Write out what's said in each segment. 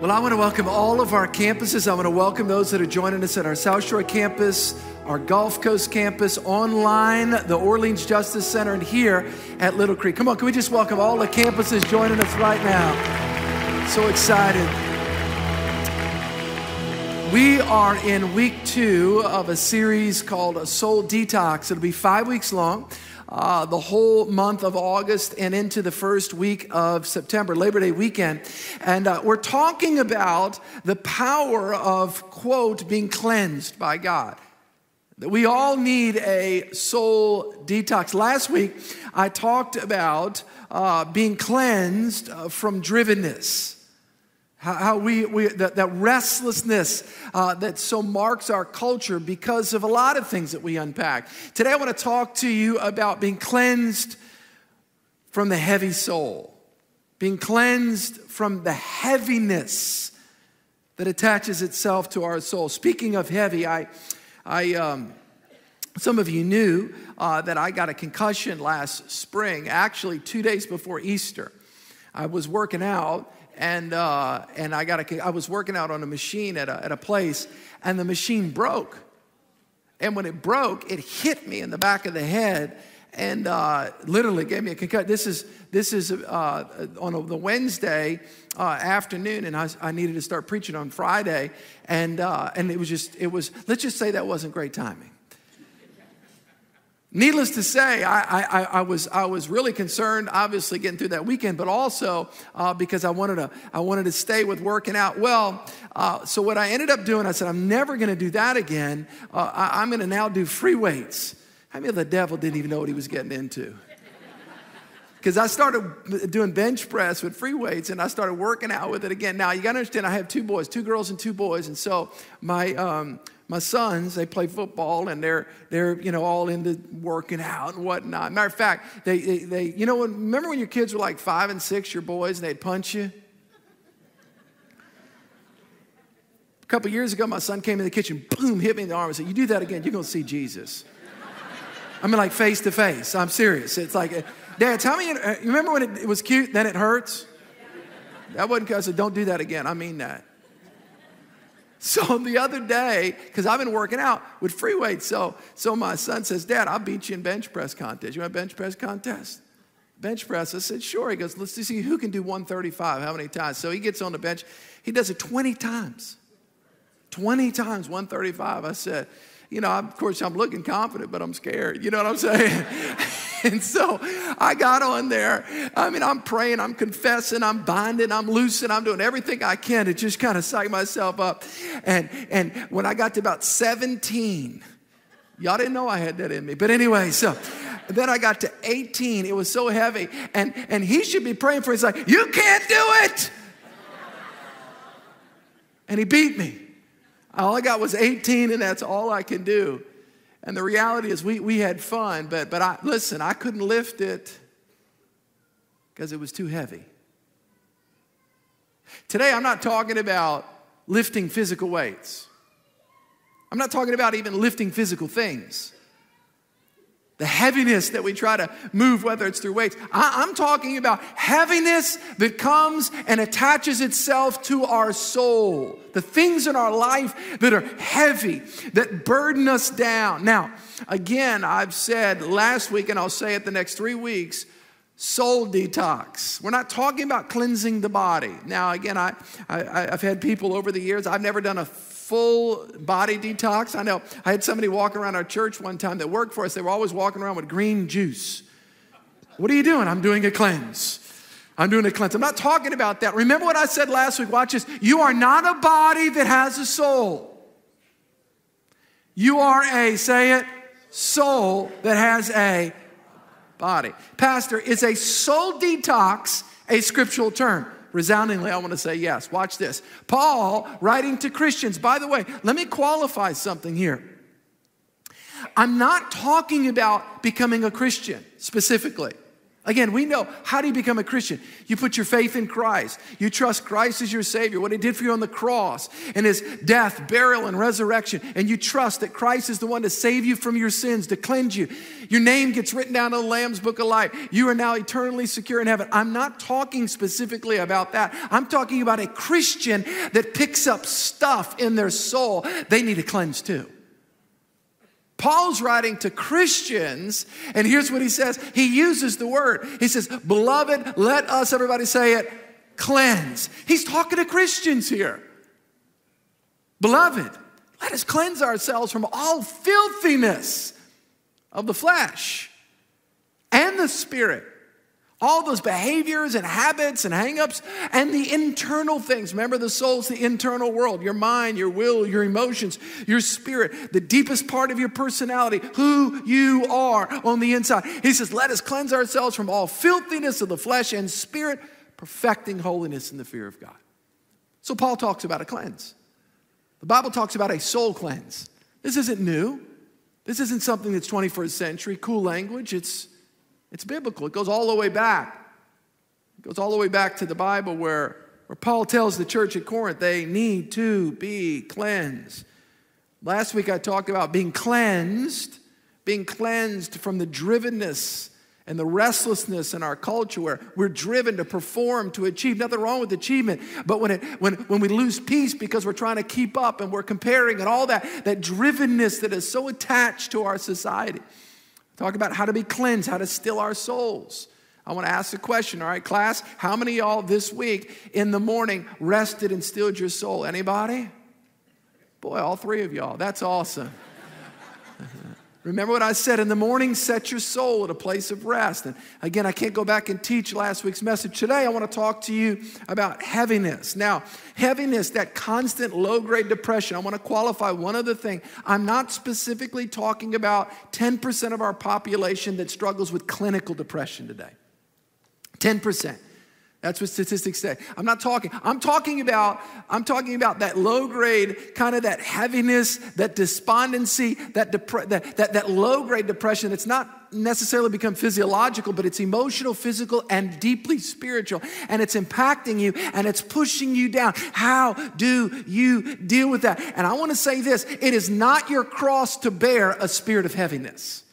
Well, I want to welcome all of our campuses. I want to welcome those that are joining us at our South Shore campus, our Gulf Coast campus, online, the Orleans Justice Center, and here at Little Creek. Come on, can we just welcome all the campuses joining us right now? So excited. We are in week two of a series called a Soul Detox. It'll be five weeks long uh, the whole month of August and into the first week of September, Labor Day weekend. And uh, we're talking about the power of, quote, being cleansed by God. That we all need a soul detox. Last week, I talked about uh, being cleansed uh, from drivenness. How, how we, we that, that restlessness uh, that so marks our culture because of a lot of things that we unpack. Today, I want to talk to you about being cleansed from the heavy soul, being cleansed from the heaviness that attaches itself to our soul. Speaking of heavy, I, I, um, some of you knew uh, that I got a concussion last spring, actually, two days before Easter. I was working out and uh, and I got a, I was working out on a machine at a, at a place, and the machine broke. And when it broke, it hit me in the back of the head, and uh, literally gave me a concussion. This is this is uh, on a, the Wednesday uh, afternoon, and I, I, needed to start preaching on Friday, and uh, and it was just it was let's just say that wasn't great timing. Needless to say, I, I, I, was, I was really concerned, obviously, getting through that weekend, but also uh, because I wanted, to, I wanted to stay with working out well. Uh, so, what I ended up doing, I said, I'm never going to do that again. Uh, I, am going to now do free weights. I mean, the devil didn't even know what he was getting into. Because I started doing bench press with free weights and I started working out with it again. Now, you got to understand, I have two boys, two girls and two boys. And so, my, um, my sons, they play football and they're, they're you know, all into working out and whatnot. Matter of fact, they, they, they you know, when, remember when your kids were like five and six, your boys, and they'd punch you? A couple years ago, my son came in the kitchen, boom, hit me in the arm and said, You do that again, you're going to see Jesus. I mean, like face to face. I'm serious. It's like, Dad, tell me, uh, you remember when it, was cute, then it hurts? That wasn't because I said, Don't do that again. I mean that. So the other day, because I've been working out with free weights, so, so my son says, Dad, I'll beat you in bench press contest. You want a bench press contest? Bench press. I said, sure. He goes, let's see who can do 135, how many times. So he gets on the bench. He does it 20 times. 20 times 135. I said, you know, of course, I'm looking confident, but I'm scared. You know what I'm saying? and so I got on there. I mean, I'm praying, I'm confessing, I'm binding, I'm loosing, I'm doing everything I can to just kind of psych myself up. And, and when I got to about 17, y'all didn't know I had that in me. But anyway, so then I got to 18. It was so heavy. And, and he should be praying for it. He's like, You can't do it. And he beat me. All I got was 18, and that's all I can do. And the reality is, we, we had fun, but, but I, listen, I couldn't lift it because it was too heavy. Today, I'm not talking about lifting physical weights, I'm not talking about even lifting physical things the heaviness that we try to move, whether it's through weights. I, am talking about heaviness that comes and attaches itself to our soul. The things in our life that are heavy, that burden us down. Now, again, I've said last week, and I'll say it the next three weeks soul detox. We're not talking about cleansing the body. Now, again, I, I, have had people over the years, I've never done a full body detox. I know I had somebody walk around our church one time that worked for us. They were always walking around with green juice. What are you doing? I'm doing a cleanse. I'm doing a cleanse. I'm not talking about that. Remember what I said last week? Watch this. You are not a body that has a soul. You are a, say it, soul that has a body. Pastor, is a soul detox a scriptural term? Resoundingly, I want to say yes. Watch this. Paul, writing to Christians, by the way, let me qualify something here. I'm not talking about becoming a Christian specifically. Again, we know how do you become a Christian? You put your faith in Christ. You trust Christ as your Savior, what He did for you on the cross, and His death, burial, and resurrection. And you trust that Christ is the one to save you from your sins, to cleanse you. Your name gets written down in the Lamb's Book of Life. You are now eternally secure in heaven. I'm not talking specifically about that. I'm talking about a Christian that picks up stuff in their soul they need to cleanse too. Paul's writing to Christians, and here's what he says. He uses the word. He says, Beloved, let us, everybody say it, cleanse. He's talking to Christians here. Beloved, let us cleanse ourselves from all filthiness of the flesh and the spirit all those behaviors and habits and hangups and the internal things. Remember, the soul's the internal world your mind, your will, your emotions, your spirit, the deepest part of your personality, who you are on the inside. He says, Let us cleanse ourselves from all filthiness of the flesh and spirit, perfecting holiness in the fear of God. So, Paul talks about a cleanse. The Bible talks about a soul cleanse. This isn't new. This isn't something that's 21st century, cool language. It's it's biblical. It goes all the way back. It goes all the way back to the Bible where, where Paul tells the church at Corinth they need to be cleansed. Last week I talked about being cleansed, being cleansed from the drivenness and the restlessness in our culture where we're driven to perform, to achieve. Nothing wrong with achievement, but when, it, when, when we lose peace because we're trying to keep up and we're comparing and all that, that drivenness that is so attached to our society. Talk about how to be cleansed, how to still our souls. I want to ask a question, all right, class? How many y'all this week in the morning rested and stilled your soul? Anybody? Boy, all three of y'all. That's awesome. Remember what I said in the morning? Set your soul at a place of rest. And again, I can't go back and teach last week's message. Today, I want to talk to you about heaviness. Now, heaviness, that constant low grade depression, I want to qualify one other thing. I'm not specifically talking about 10% of our population that struggles with clinical depression today. 10%. That's what statistics say. I'm not talking, I'm talking about, I'm talking about that low grade, kind of that heaviness, that despondency, that, depre- that, that, that low grade depression. It's not necessarily become physiological, but it's emotional, physical, and deeply spiritual. And it's impacting you and it's pushing you down. How do you deal with that? And I want to say this it is not your cross to bear a spirit of heaviness.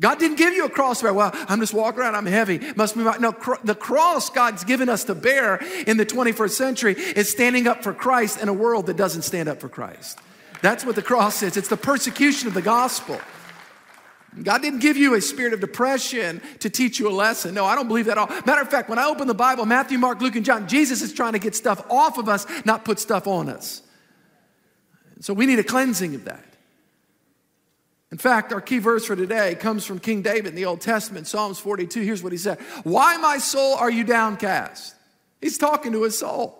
God didn't give you a cross to bear. Well, I'm just walking around, I'm heavy. Must be my. No, cr- the cross God's given us to bear in the 21st century is standing up for Christ in a world that doesn't stand up for Christ. That's what the cross is. It's the persecution of the gospel. God didn't give you a spirit of depression to teach you a lesson. No, I don't believe that at all. Matter of fact, when I open the Bible, Matthew, Mark, Luke, and John, Jesus is trying to get stuff off of us, not put stuff on us. So we need a cleansing of that. In fact, our key verse for today comes from King David in the Old Testament, Psalms 42. Here's what he said Why, my soul, are you downcast? He's talking to his soul.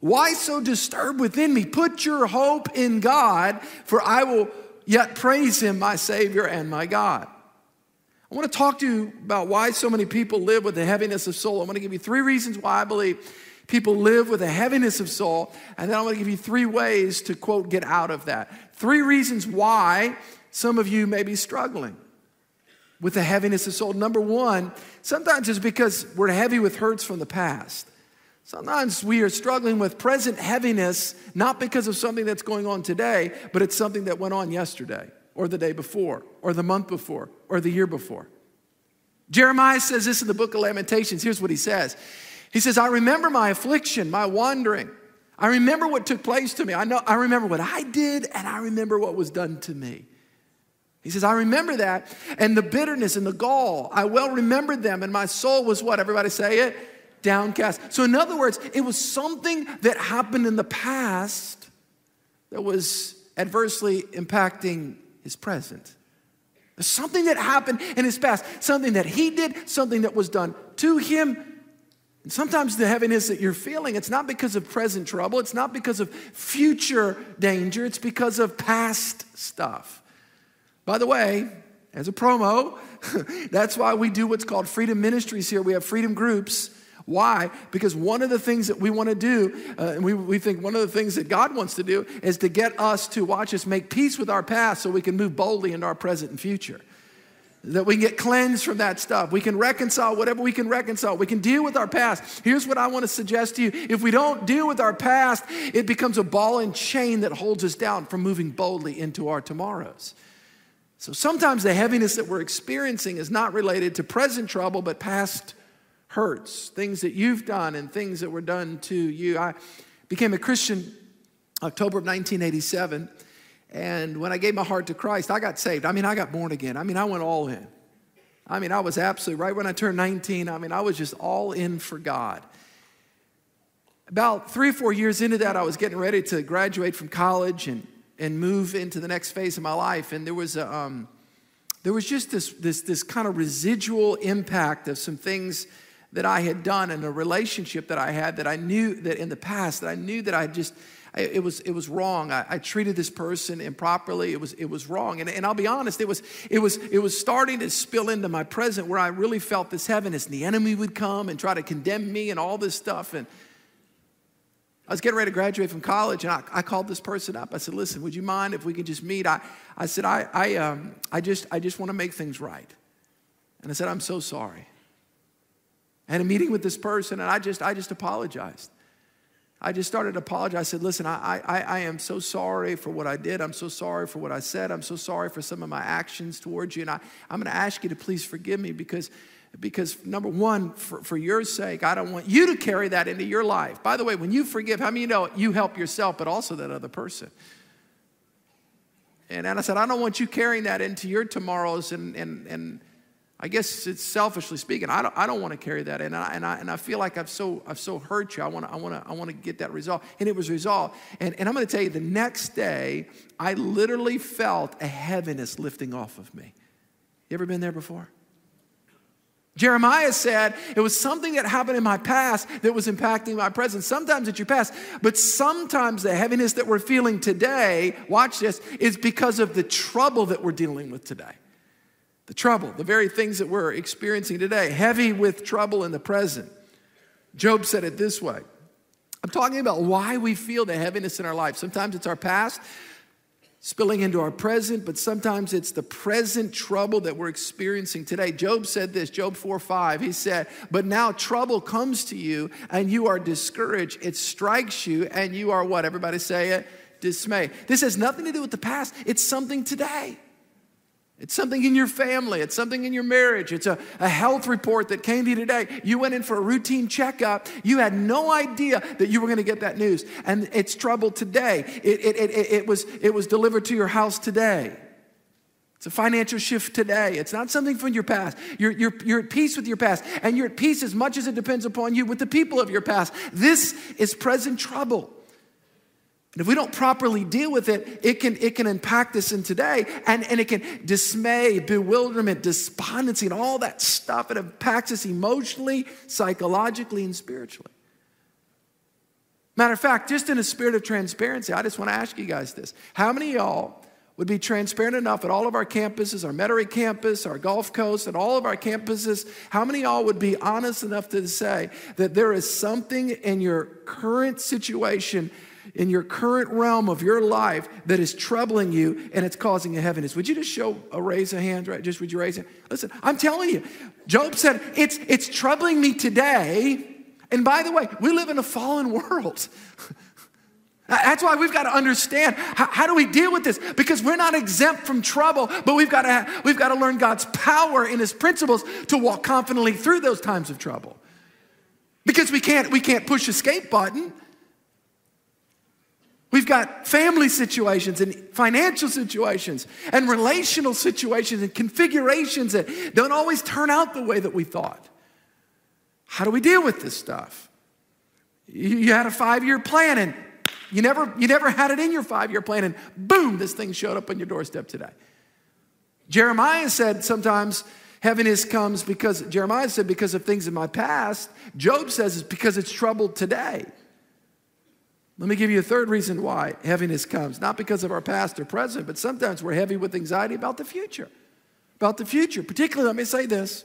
Why so disturbed within me? Put your hope in God, for I will yet praise him, my Savior and my God. I want to talk to you about why so many people live with a heaviness of soul. I want to give you three reasons why I believe people live with a heaviness of soul, and then I want to give you three ways to, quote, get out of that. Three reasons why some of you may be struggling with the heaviness of soul. Number one, sometimes it's because we're heavy with hurts from the past. Sometimes we are struggling with present heaviness, not because of something that's going on today, but it's something that went on yesterday, or the day before, or the month before, or the year before. Jeremiah says this in the book of Lamentations. Here's what he says He says, I remember my affliction, my wandering. I remember what took place to me. I know I remember what I did, and I remember what was done to me. He says, I remember that. And the bitterness and the gall, I well remembered them. And my soul was what? Everybody say it? Downcast. So, in other words, it was something that happened in the past that was adversely impacting his present. Something that happened in his past, something that he did, something that was done to him. And sometimes the heaviness that you're feeling, it's not because of present trouble, it's not because of future danger, it's because of past stuff. By the way, as a promo, that's why we do what's called freedom ministries here. We have freedom groups. Why? Because one of the things that we want to do, uh, and we, we think one of the things that God wants to do, is to get us to watch us make peace with our past so we can move boldly into our present and future. that we can get cleansed from that stuff. We can reconcile whatever we can reconcile. We can deal with our past. Here's what I want to suggest to you if we don't deal with our past, it becomes a ball and chain that holds us down from moving boldly into our tomorrows. So sometimes the heaviness that we're experiencing is not related to present trouble, but past hurts, things that you've done and things that were done to you. I became a Christian October of 1987. And when I gave my heart to Christ, I got saved. I mean, I got born again. I mean, I went all in. I mean, I was absolutely, right when I turned 19, I mean, I was just all in for God. About three or four years into that, I was getting ready to graduate from college and, and move into the next phase of my life. And there was, a, um, there was just this, this, this kind of residual impact of some things that I had done in a relationship that I had that I knew that in the past, that I knew that I just, it was, it was wrong. I, I, treated this person improperly. It was, it was wrong. And, and I'll be honest, it was, it, was, it was starting to spill into my present where I really felt this heaviness. And the enemy would come and try to condemn me and all this stuff. And I was getting ready to graduate from college, and I, I called this person up. I said, listen, would you mind if we could just meet? I, I said, I, I, um, I just, I just want to make things right. And I said, I'm so sorry. I had a meeting with this person, and I just, I just apologized. I just started to apologize. I said, Listen, I, I, I am so sorry for what I did. I'm so sorry for what I said. I'm so sorry for some of my actions towards you. And I, I'm going to ask you to please forgive me because, because number one, for, for your sake, I don't want you to carry that into your life. By the way, when you forgive, how many you know you help yourself, but also that other person? And, and I said, I don't want you carrying that into your tomorrows and, and, and I guess it's selfishly speaking. I don't, I don't want to carry that, and I, and I, and I feel like I've so, I've so hurt you. I want to, I want to, I want to get that resolved, and it was resolved. And, and I'm going to tell you, the next day, I literally felt a heaviness lifting off of me. You ever been there before? Jeremiah said it was something that happened in my past that was impacting my present. Sometimes it's your past, but sometimes the heaviness that we're feeling today, watch this, is because of the trouble that we're dealing with today the trouble, the very things that we're experiencing today, heavy with trouble in the present. Job said it this way I'm talking about why we feel the heaviness in our life. Sometimes it's our past spilling into our present, but sometimes it's the present trouble that we're experiencing today. Job said this, Job 4 5. He said, But now trouble comes to you and you are discouraged. It strikes you and you are what? Everybody say it? Dismay. This has nothing to do with the past, it's something today. It's something in your family. It's something in your marriage. It's a, a health report that came to you today. You went in for a routine checkup. You had no idea that you were going to get that news. And it's trouble today. It, it, it, it, was, it was delivered to your house today. It's a financial shift today. It's not something from your past. You're, you're, you're at peace with your past. And you're at peace as much as it depends upon you with the people of your past. This is present trouble. And if we don't properly deal with it, it can, it can impact us in today and, and it can dismay, bewilderment, despondency, and all that stuff. It impacts us emotionally, psychologically, and spiritually. Matter of fact, just in a spirit of transparency, I just want to ask you guys this. How many y'all would be transparent enough at all of our campuses, our Metairie campus, our Gulf Coast, and all of our campuses? How many y'all would be honest enough to say that there is something in your current situation in your current realm of your life that is troubling you and it's causing a heaviness. Would you just show uh, a raise of hands, right? Just would you raise it? Listen, I'm telling you, Job said, it's, it's troubling me today. And by the way, we live in a fallen world. That's why we've got to understand how, how, do we deal with this? Because we're not exempt from trouble, but we've got to we've got to learn God's power in His principles to walk confidently through those times of trouble. Because we can't we can't push escape button. We've got family situations and financial situations and relational situations and configurations that don't always turn out the way that we thought. How do we deal with this stuff? You had a five year plan and you never, you never had it in your five year plan, and boom, this thing showed up on your doorstep today. Jeremiah said sometimes heaviness comes because, Jeremiah said, because of things in my past. Job says it's because it's troubled today. Let me give you a third reason why heaviness comes. Not because of our past or present, but sometimes we're heavy with anxiety about the future. About the future. Particularly, let me say this,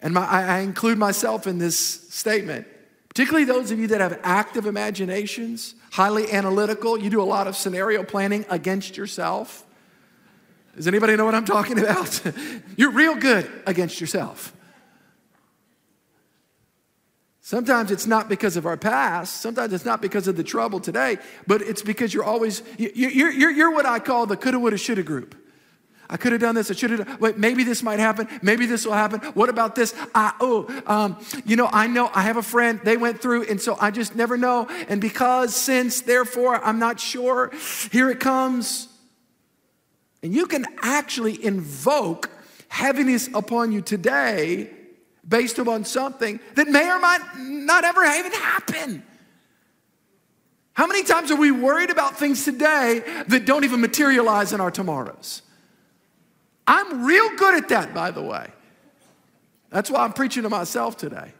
and my, I, I include myself in this statement. Particularly those of you that have active imaginations, highly analytical, you do a lot of scenario planning against yourself. Does anybody know what I'm talking about? You're real good against yourself. Sometimes it's not because of our past. Sometimes it's not because of the trouble today, but it's because you're always, you're, you're, you're what I call the coulda, woulda, shoulda group. I could have done this. I should have. Wait, maybe this might happen. Maybe this will happen. What about this? I, oh, um, you know, I know. I have a friend. They went through, and so I just never know. And because, since, therefore, I'm not sure. Here it comes. And you can actually invoke heaviness upon you today based upon something that may or might not ever even happen. How many times are we worried about things today that don't even materialize in our tomorrows? I'm real good at that, by the way. That's why I'm preaching to myself today.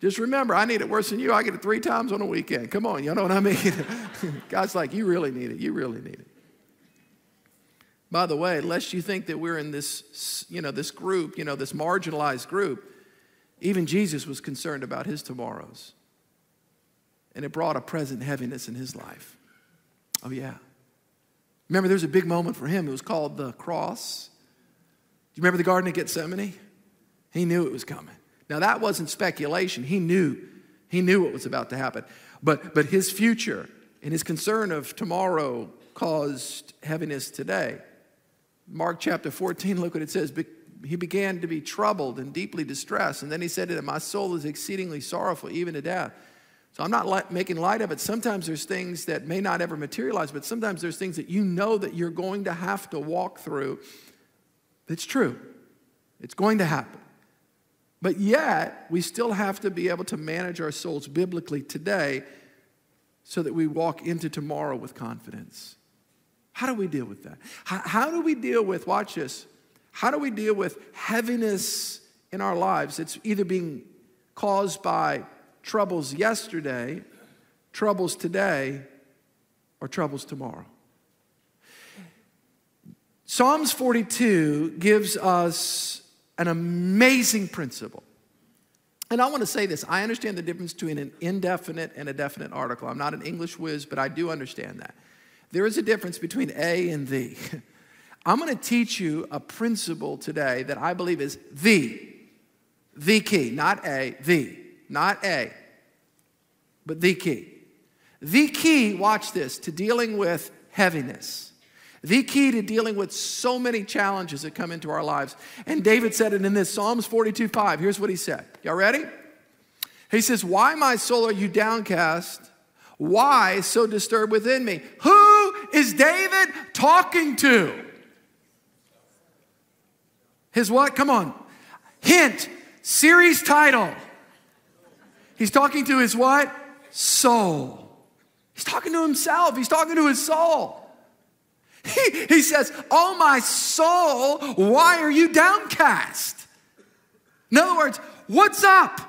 Just remember, I need it worse than you. I get it three times on a weekend. Come on, you know what I mean? God's like, you really need it. You really need it. By the way, lest you think that we're in this, you know, this group, you know, this marginalized group, even Jesus was concerned about his tomorrows. And it brought a present heaviness in his life. Oh, yeah. Remember, there was a big moment for him. It was called the cross. Do you remember the Garden of Gethsemane? He knew it was coming. Now, that wasn't speculation. He knew. He knew what was about to happen. But, but his future and his concern of tomorrow caused heaviness today. Mark chapter 14, look what it says. He began to be troubled and deeply distressed. And then he said to them, My soul is exceedingly sorrowful, even to death. So I'm not making light of it. Sometimes there's things that may not ever materialize, but sometimes there's things that you know that you're going to have to walk through. It's true, it's going to happen. But yet, we still have to be able to manage our souls biblically today so that we walk into tomorrow with confidence. How do we deal with that? How, how, do we deal with, watch this, how do we deal with heaviness in our lives? It's either being caused by troubles yesterday, troubles today, or troubles tomorrow. Psalms 42 gives us an amazing principle. And I want to say this I understand the difference between an indefinite and a definite article. I'm not an English whiz, but I do understand that. There is a difference between a and the. I'm going to teach you a principle today that I believe is the, the key, not a, the, not a, but the key. The key, watch this, to dealing with heaviness. The key to dealing with so many challenges that come into our lives. And David said it in this Psalms 42 5. Here's what he said. Y'all ready? He says, Why, my soul, are you downcast? Why so disturbed within me? Who is David talking to? His what? Come on. Hint, series title. He's talking to his what? Soul. He's talking to himself. He's talking to his soul. He, he says, Oh, my soul, why are you downcast? In other words, what's up?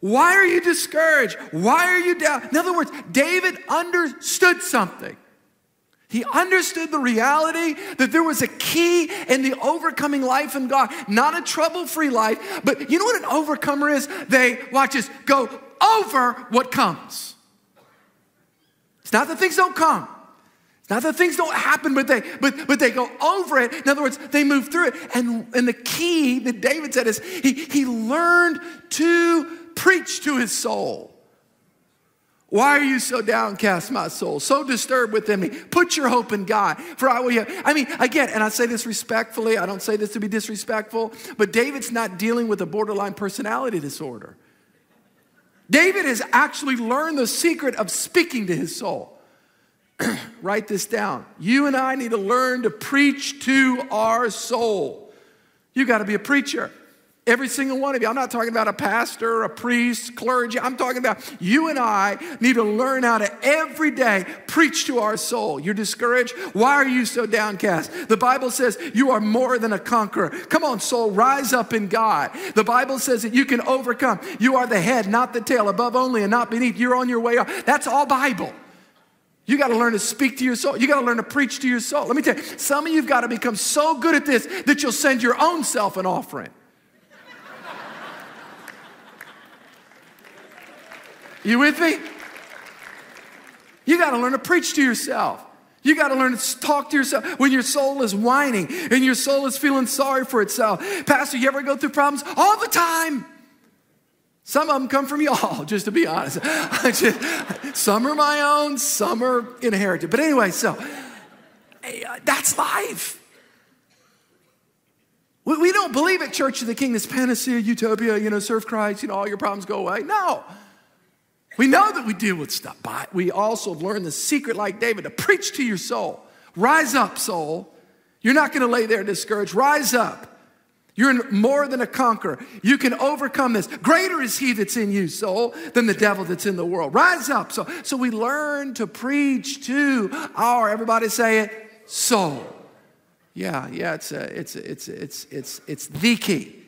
Why are you discouraged? Why are you down? In other words, David understood something. He understood the reality that there was a key in the overcoming life in God, not a trouble free life, but you know what an overcomer is? They, watch this, go over what comes. It's not that things don't come. It's not that things don't happen, but they but but they go over it. In other words, they move through it. And and the key that David said is he he learned to preach to his soul. Why are you so downcast, my soul? So disturbed within me. Put your hope in God, for I will. I mean, again, and I say this respectfully. I don't say this to be disrespectful, but David's not dealing with a borderline personality disorder. David has actually learned the secret of speaking to his soul. Write this down. You and I need to learn to preach to our soul. You got to be a preacher. Every single one of you. I'm not talking about a pastor, a priest, clergy. I'm talking about you and I need to learn how to every day preach to our soul. You're discouraged? Why are you so downcast? The Bible says you are more than a conqueror. Come on, soul, rise up in God. The Bible says that you can overcome. You are the head, not the tail, above only and not beneath. You're on your way up. That's all Bible. You got to learn to speak to your soul. You got to learn to preach to your soul. Let me tell you, some of you've got to become so good at this that you'll send your own self an offering. You with me? You got to learn to preach to yourself. You got to learn to talk to yourself when your soul is whining and your soul is feeling sorry for itself. Pastor, you ever go through problems? All the time. Some of them come from y'all, just to be honest. Just, some are my own, some are inherited. But anyway, so uh, that's life. We, we don't believe at Church of the King this panacea, utopia, you know, serve Christ, you know, all your problems go away. No. We know that we deal with stuff, but we also learn the secret, like David, to preach to your soul. Rise up, soul. You're not going to lay there discouraged. Rise up. You're more than a conqueror. You can overcome this. Greater is he that's in you, soul, than the devil that's in the world. Rise up. So, so we learn to preach to our, everybody say it, soul. Yeah, yeah, it's, a, it's, a, it's, a, it's, it's, it's the key.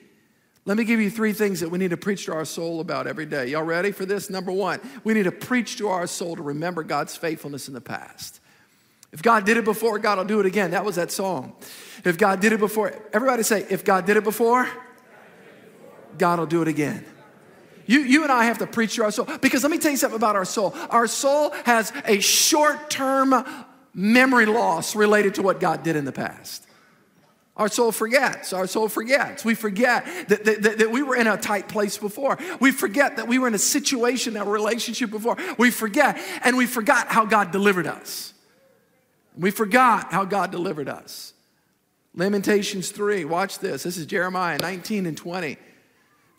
Let me give you three things that we need to preach to our soul about every day. Y'all ready for this? Number one, we need to preach to our soul to remember God's faithfulness in the past. If God did it before, God will do it again. That was that song. If God did it before, everybody say, if God did it before, God will do it again. You, you and I have to preach to our soul. Because let me tell you something about our soul. Our soul has a short term memory loss related to what God did in the past. Our soul forgets. Our soul forgets. We forget that, that, that, we were in a tight place before. We forget that we were in a situation, a relationship before. We forget, and we forgot how God delivered us. We forgot how God delivered us. Lamentations 3, watch this. This is Jeremiah 19 and 20.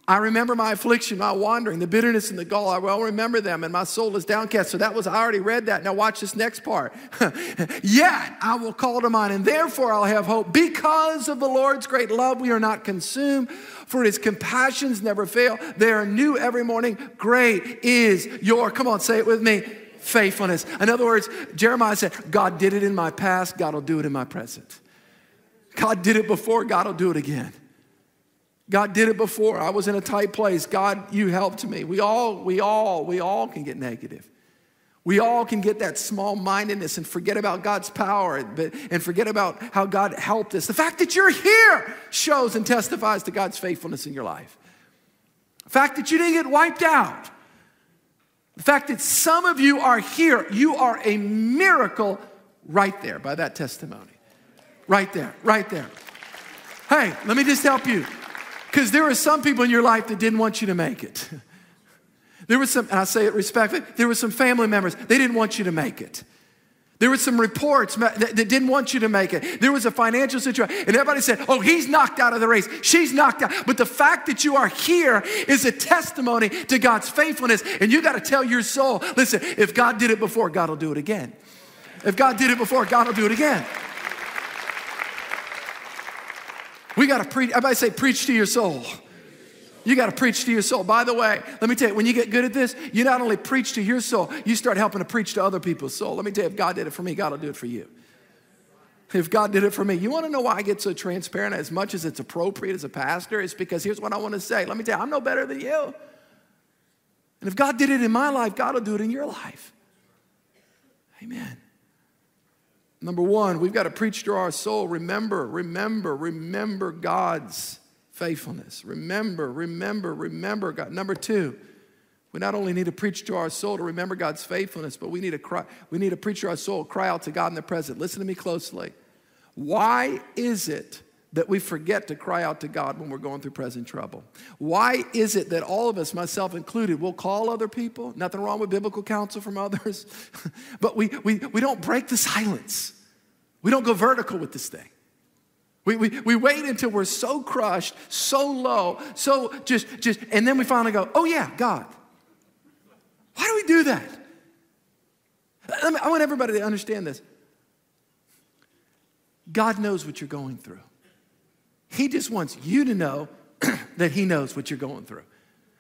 I remember my affliction, my wandering, the bitterness and the gall. I well remember them, and my soul is downcast. So that was, I already read that. Now watch this next part. Yet I will call to mind, and therefore I'll have hope. Because of the Lord's great love, we are not consumed, for his compassions never fail. They are new every morning. Great is your, come on, say it with me, faithfulness. In other words, Jeremiah said, God did it in my past, God will do it in my present. God did it before, God will do it again. God did it before. I was in a tight place. God, you helped me. We all, we all, we all can get negative. We all can get that small mindedness and forget about God's power and forget about how God helped us. The fact that you're here shows and testifies to God's faithfulness in your life. The fact that you didn't get wiped out. The fact that some of you are here, you are a miracle right there by that testimony. Right there, right there. Hey, let me just help you. Because there are some people in your life that didn't want you to make it. There was some, and I say it respectfully, there were some family members, they didn't want you to make it. There were some reports that, didn't want you to make it. There was a financial situation, and everybody said, Oh, he's knocked out of the race. She's knocked out. But the fact that you are here is a testimony to God's faithfulness. And you got to tell your soul listen, if God did it before, God will do it again. If God did it before, God will do it again. We got to preach. Everybody say, preach to your soul. You got to preach to your soul. By the way, let me tell you, when you get good at this, you not only preach to your soul, you start helping to preach to other people's soul. Let me tell you, if God did it for me, God will do it for you. If God did it for me, you want to know why I get so transparent as much as it's appropriate as a pastor? It's because here's what I want to say. Let me tell you, I'm no better than you. And if God did it in my life, God will do it in your life. Amen. Number one, we've got to preach to our soul. Remember, remember, remember God's faithfulness. Remember, remember, remember God. Number two, we not only need to preach to our soul to remember God's faithfulness, but we need to cry, we need to preach to our soul, cry out to God in the present. Listen to me closely. Why is it that we forget to cry out to God when we're going through present trouble? Why is it that all of us, myself included, will call other people? Nothing wrong with biblical counsel from others, but we, we, we don't break the silence. We don't go vertical with this thing. We, we, we wait until we're so crushed, so low, so just, just, and then we finally go, oh yeah, God. Why do we do that? I want everybody to understand this. God knows what you're going through. He just wants you to know that He knows what you're going through.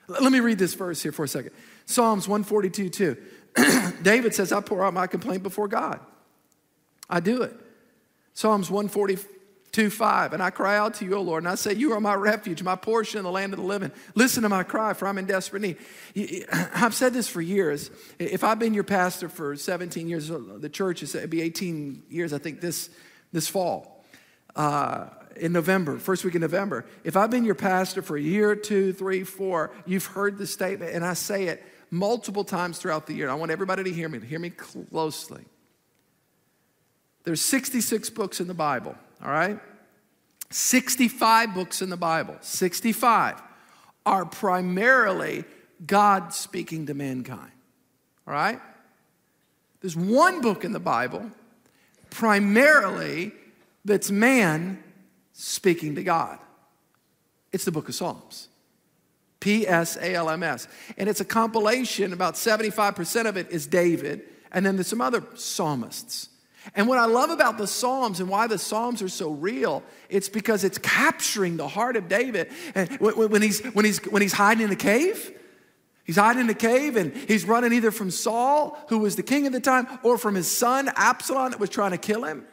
Let me read this verse here for a second. Psalms 142 2. David says, I pour out my complaint before God. I do it. Psalms 142 5. And I cry out to you, O Lord, and I say, You are my refuge, my portion in the land of the living. Listen to my cry, for I'm in desperate need. I've said this for years. If I've been your pastor for 17 years, the church is, it'd be 18 years, I think, this, this fall. Uh, in November, first week in November. If I've been your pastor for a year, two, three, four, you've heard the statement, and I say it multiple times throughout the year. I want everybody to hear me, to hear me closely. There's 66 books in the Bible, all right? 65 books in the Bible, 65 are primarily God speaking to mankind, all right? There's one book in the Bible primarily that's man speaking to God. It's the book of Psalms. P S A L M S. And it's a compilation, about 75% of it is David, and then there's some other psalmists. And what I love about the Psalms and why the Psalms are so real, it's because it's capturing the heart of David. And when he's, when he's, when he's hiding in a cave, he's hiding in a cave and he's running either from Saul, who was the king at the time, or from his son Absalom that was trying to kill him.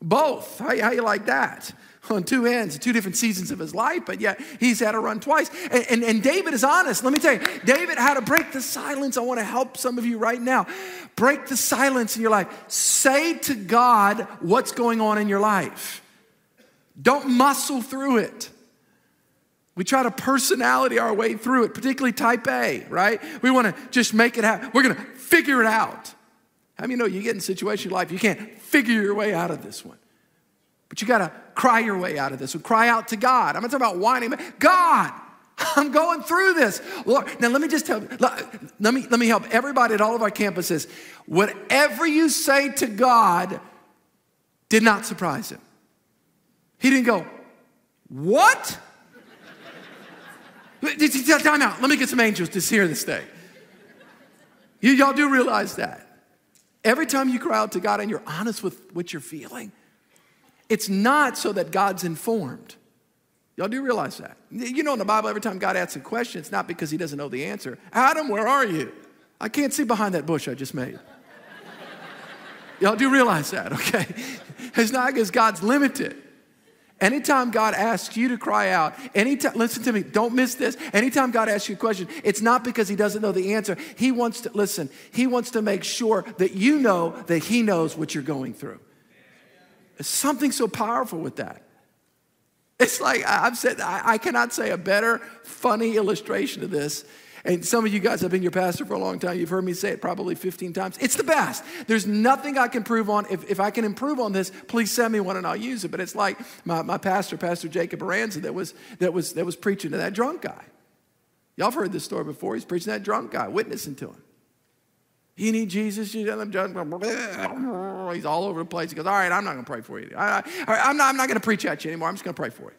Both. How, how you like that? On two ends, two different seasons of his life, but yet he's had to run twice. And, and, and, David is honest. Let me tell you, David had to break the silence. I want to help some of you right now. Break the silence in your life. Say to God what's going on in your life. Don't muscle through it. We try to personality our way through it, particularly type A, right? We want to just make it happen. We're going to figure it out. How many know you get in a situation in life you can't figure your way out of this one? But you got to cry your way out of this. So cry out to God. I'm not talking about whining. God, I'm going through this. Lord, now let me just tell you, let me, let me help everybody at all of our campuses. Whatever you say to God did not surprise him. He didn't go, What? Time out. Let me get some angels to hear this thing. You, y'all do realize that. Every time you cry out to God and you're honest with what you're feeling, it's not so that God's informed. Y'all do realize that. You know, in the Bible, every time God asks a question, it's not because he doesn't know the answer. Adam, where are you? I can't see behind that bush I just made. Y'all do realize that, okay? It's not because God's limited. Anytime God asks you to cry out, anytime, listen to me, don't miss this. Anytime God asks you a question, it's not because He doesn't know the answer. He wants to, listen, He wants to make sure that you know that He knows what you're going through. There's something so powerful with that. It's like I've said, I cannot say a better, funny illustration of this. And some of you guys have been your pastor for a long time. You've heard me say it probably 15 times. It's the best. There's nothing I can prove on. If, if I can improve on this, please send me one and I'll use it. But it's like my, my pastor, Pastor Jacob Aranza, that was, that, was, that was preaching to that drunk guy. Y'all have heard this story before. He's preaching to that drunk guy, witnessing to him. You need Jesus. He's all over the place. He goes, All right, I'm not going to pray for you. I, am not, I'm not going to preach at you anymore. I'm just going to pray for you.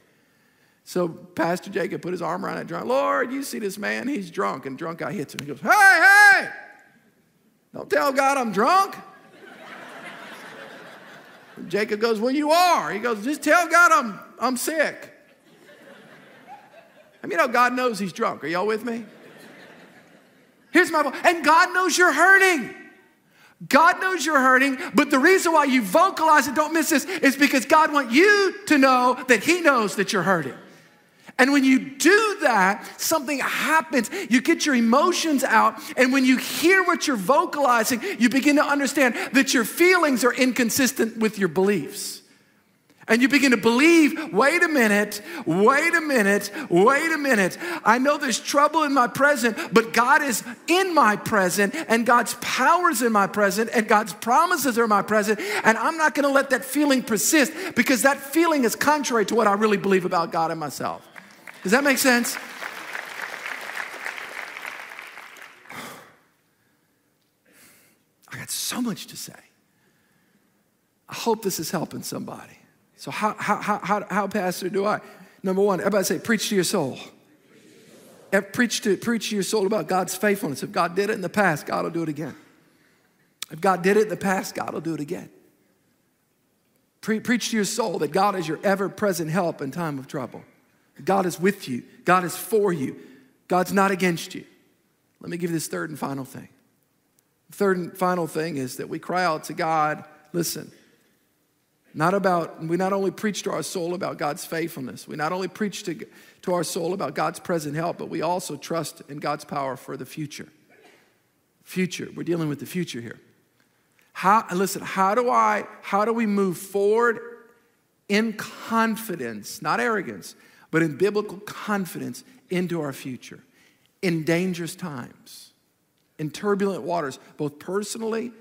So Pastor Jacob put his arm around that drunk. Lord, you see this man? He's drunk. And drunk guy hits him. He goes, Hey, hey, don't tell God I'm drunk. Jacob goes, Well, you are. He goes, Just tell God I'm, I'm sick. I mean, God knows he's drunk. Are y'all with me? Here's my point. And God knows you're hurting. God knows you're hurting, but the reason why you vocalize it, don't miss this, is because God wants you to know that He knows that you're hurting. And when you do that, something happens. You get your emotions out, and when you hear what you're vocalizing, you begin to understand that your feelings are inconsistent with your beliefs. And you begin to believe, wait a minute, wait a minute, wait a minute. I know there's trouble in my present, but God is in my present, and God's power is in my present, and God's promises are in my present. And I'm not gonna let that feeling persist because that feeling is contrary to what I really believe about God and myself. Does that make sense? I got so much to say. I hope this is helping somebody. So, how, how, how, how, Pastor, do I? Number one, everybody say, preach to your soul. Preach to, preach to your soul about God's faithfulness. If God did it in the past, God will do it again. If God did it in the past, God will do it again. Pre- preach to your soul that God is your ever present help in time of trouble. God is with you, God is for you, God's not against you. Let me give you this third and final thing. Third and final thing is that we cry out to God, listen, not about, we not only preach to our soul about God's faithfulness, we not only preach to, to our soul about God's present help, but we also trust in God's power for the future. Future, we're dealing with the future here. How, listen, how do I, how do we move forward in confidence, not arrogance, but in biblical confidence into our future, in dangerous times, in turbulent waters, both personally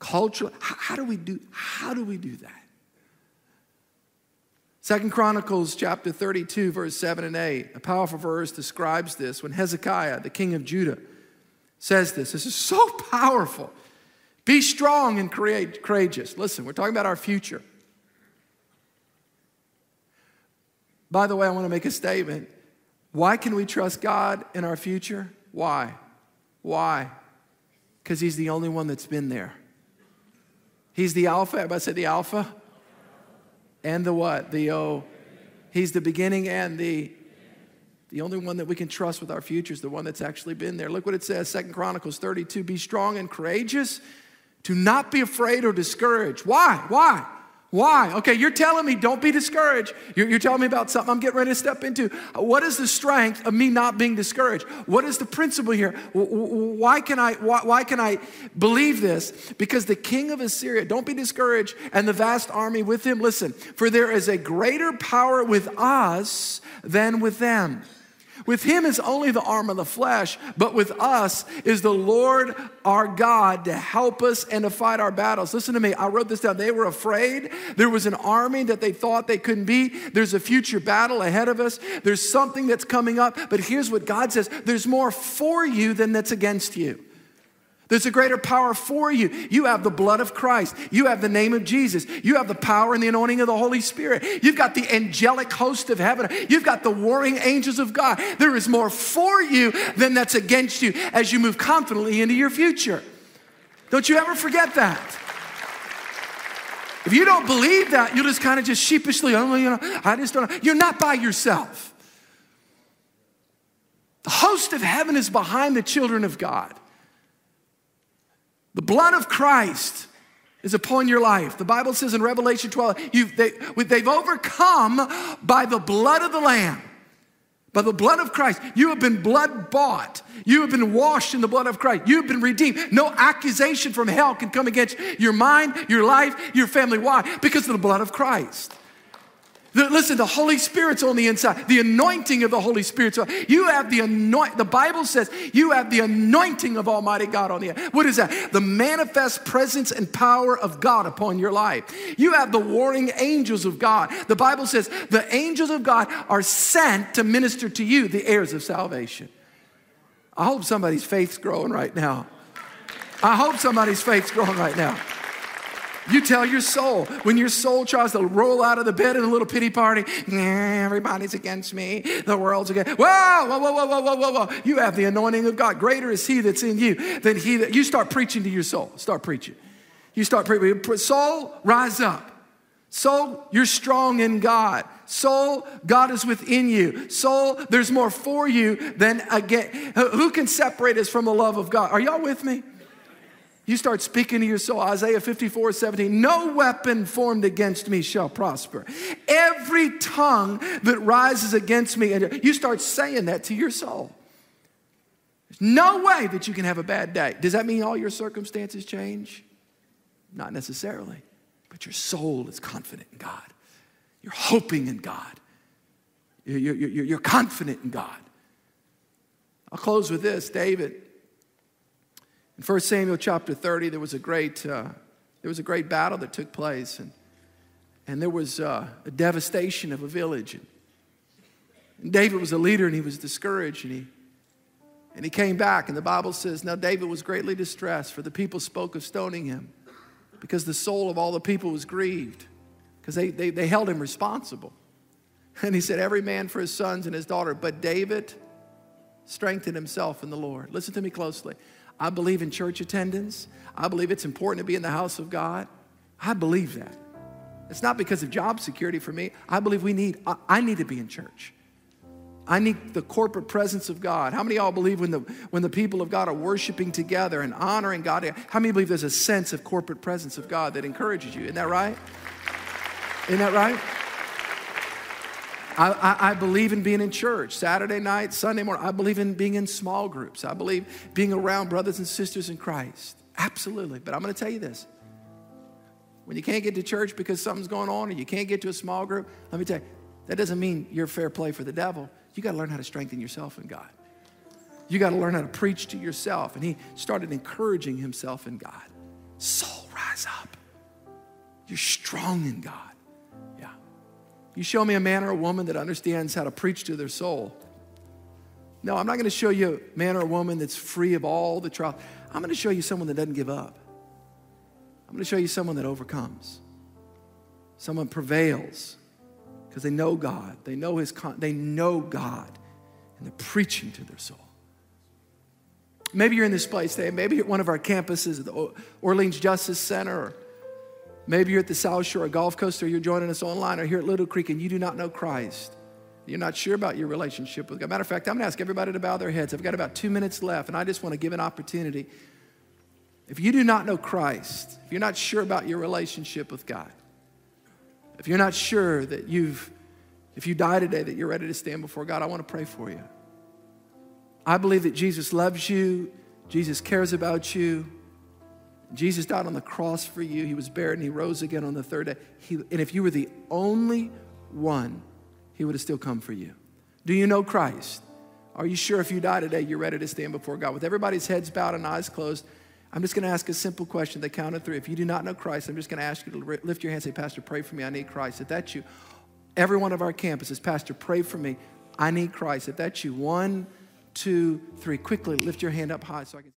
culturally. How, how do we do, how do we do that? Second Chronicles chapter 32, verse 7 and 8, a powerful verse describes this when Hezekiah, the king of Judah, says this. This is so powerful. Be strong and create, courageous. Listen, we're talking about our future. By the way, I want to make a statement. Why can we trust God in our future? Why? Why? Because He's the only one that's been there. He's the Alpha. Everybody said the Alpha? And the what? The O. He's the beginning and the the only one that we can trust with our future is the one that's actually been there. Look what it says, Second Chronicles 32. Be strong and courageous. Do not be afraid or discouraged. Why? Why? Why? Okay, you're telling me don't be discouraged. You're, you're, telling me about something I'm getting ready to step into. What is the strength of me not being discouraged? What is the principle here? Why can I, why, why can I believe this? Because the king of Assyria, don't be discouraged, and the vast army with him, listen, for there is a greater power with us than with them. With him is only the arm of the flesh, but with us is the Lord our God to help us and to fight our battles. Listen to me, I wrote this down. They were afraid. There was an army that they thought they couldn't beat. There's a future battle ahead of us. There's something that's coming up. But here's what God says there's more for you than that's against you. There's a greater power for you. You have the blood of Christ. You have the name of Jesus. You have the power and the anointing of the Holy Spirit. You've got the angelic host of heaven. You've got the warring angels of God. There is more for you than that's against you as you move confidently into your future. Don't you ever forget that. If you don't believe that, you'll just kind of just sheepishly, oh, you know, I just don't. You're not by yourself. The host of heaven is behind the children of God. The blood of Christ is upon your life. The Bible says in Revelation 12, they, they've overcome by the blood of the Lamb. By the blood of Christ, you have been blood bought. You have been washed in the blood of Christ. You have been redeemed. No accusation from hell can come against your mind, your life, your family. Why? Because of the blood of Christ. Listen, the Holy Spirit's on the inside. The anointing of the Holy Spirit. You have the anoint. The Bible says you have the anointing of Almighty God on the. What is that? The manifest presence and power of God upon your life. You have the warring angels of God. The Bible says the angels of God are sent to minister to you, the heirs of salvation. I hope somebody's faith's growing right now. I hope somebody's faith's growing right now. You tell your soul when your soul tries to roll out of the bed in a little pity party, everybody's against me, the world's against. Whoa, whoa, whoa, whoa, whoa, whoa, whoa. You have the anointing of God. Greater is He that's in you than He that. You start preaching to your soul. Start preaching. You start preaching. Soul, rise up. Soul, you're strong in God. Soul, God is within you. Soul, there's more for you than again. Who can separate us from the love of God? Are y'all with me? You start speaking to your soul. Isaiah 54 17. No weapon formed against me shall prosper. Every tongue that rises against me, and you start saying that to your soul. There's no way that you can have a bad day. Does that mean all your circumstances change? Not necessarily. But your soul is confident in God. You're hoping in God. You're, you're, you're confident in God. I'll close with this David in 1 Samuel chapter 30, there was a great, uh, there was a great battle that took place, and, and there was uh, a devastation of a village. And, and David was a leader, and he was discouraged, and he, and he came back, and the Bible says, Now David was greatly distressed, for the people spoke of stoning him, because the soul of all the people was grieved, because they, they, they held him responsible. And he said, Every man for his sons and his daughter, but David strengthened himself in the Lord. Listen to me closely. I believe in church attendance. I believe it's important to be in the house of God. I believe that. It's not because of job security for me. I believe we need, I, need to be in church. I need the corporate presence of God. How many of y'all believe when the, when the people of God are worshiping together and honoring God? How many believe there's a sense of corporate presence of God that encourages you? Isn't that right? Isn't that right? I, I, I, believe in being in church Saturday night, Sunday morning. I believe in being in small groups. I believe being around brothers and sisters in Christ. Absolutely. But I'm going to tell you this. When you can't get to church because something's going on or you can't get to a small group, let me tell you, that doesn't mean you're fair play for the devil. You got to learn how to strengthen yourself in God. You got to learn how to preach to yourself. And he started encouraging himself in God. Soul rise up. You're strong in God. You show me a man or a woman that understands how to preach to their soul. No, I'm not going to show you a man or a woman that's free of all the trials. I'm going to show you someone that doesn't give up. I'm going to show you someone that overcomes. Someone prevails because they know God. They know his con- they know God and they're preaching to their soul. Maybe you're in this place today. Maybe you're at one of our campuses at the Orleans Justice Center, or maybe you're at the South Shore or Gulf Coast, or you're joining us online, or here at Little Creek, and you do not know Christ. You're not sure about your relationship with God. Matter of fact, I'm going to ask everybody to bow their heads. I've got about two minutes left, and I just want to give an opportunity. If you do not know Christ, if you're not sure about your relationship with God, if you're not sure that you've, if you die today, that you're ready to stand before God, I want to pray for you. I believe that Jesus loves you, Jesus cares about you. Jesus died on the cross for you. He was buried and he rose again on the third day. He, and if you were the only one, he would have still come for you. Do you know Christ? Are you sure if you die today, you're ready to stand before God? With everybody's heads bowed and eyes closed, I'm just going to ask a simple question. They count of three. If you do not know Christ, I'm just going to ask you to lift your hand and say, Pastor, pray for me. I need Christ. If that's you, every one of our campuses, Pastor, pray for me. I need Christ. If that's you, one, two, three. Quickly lift your hand up high so I can.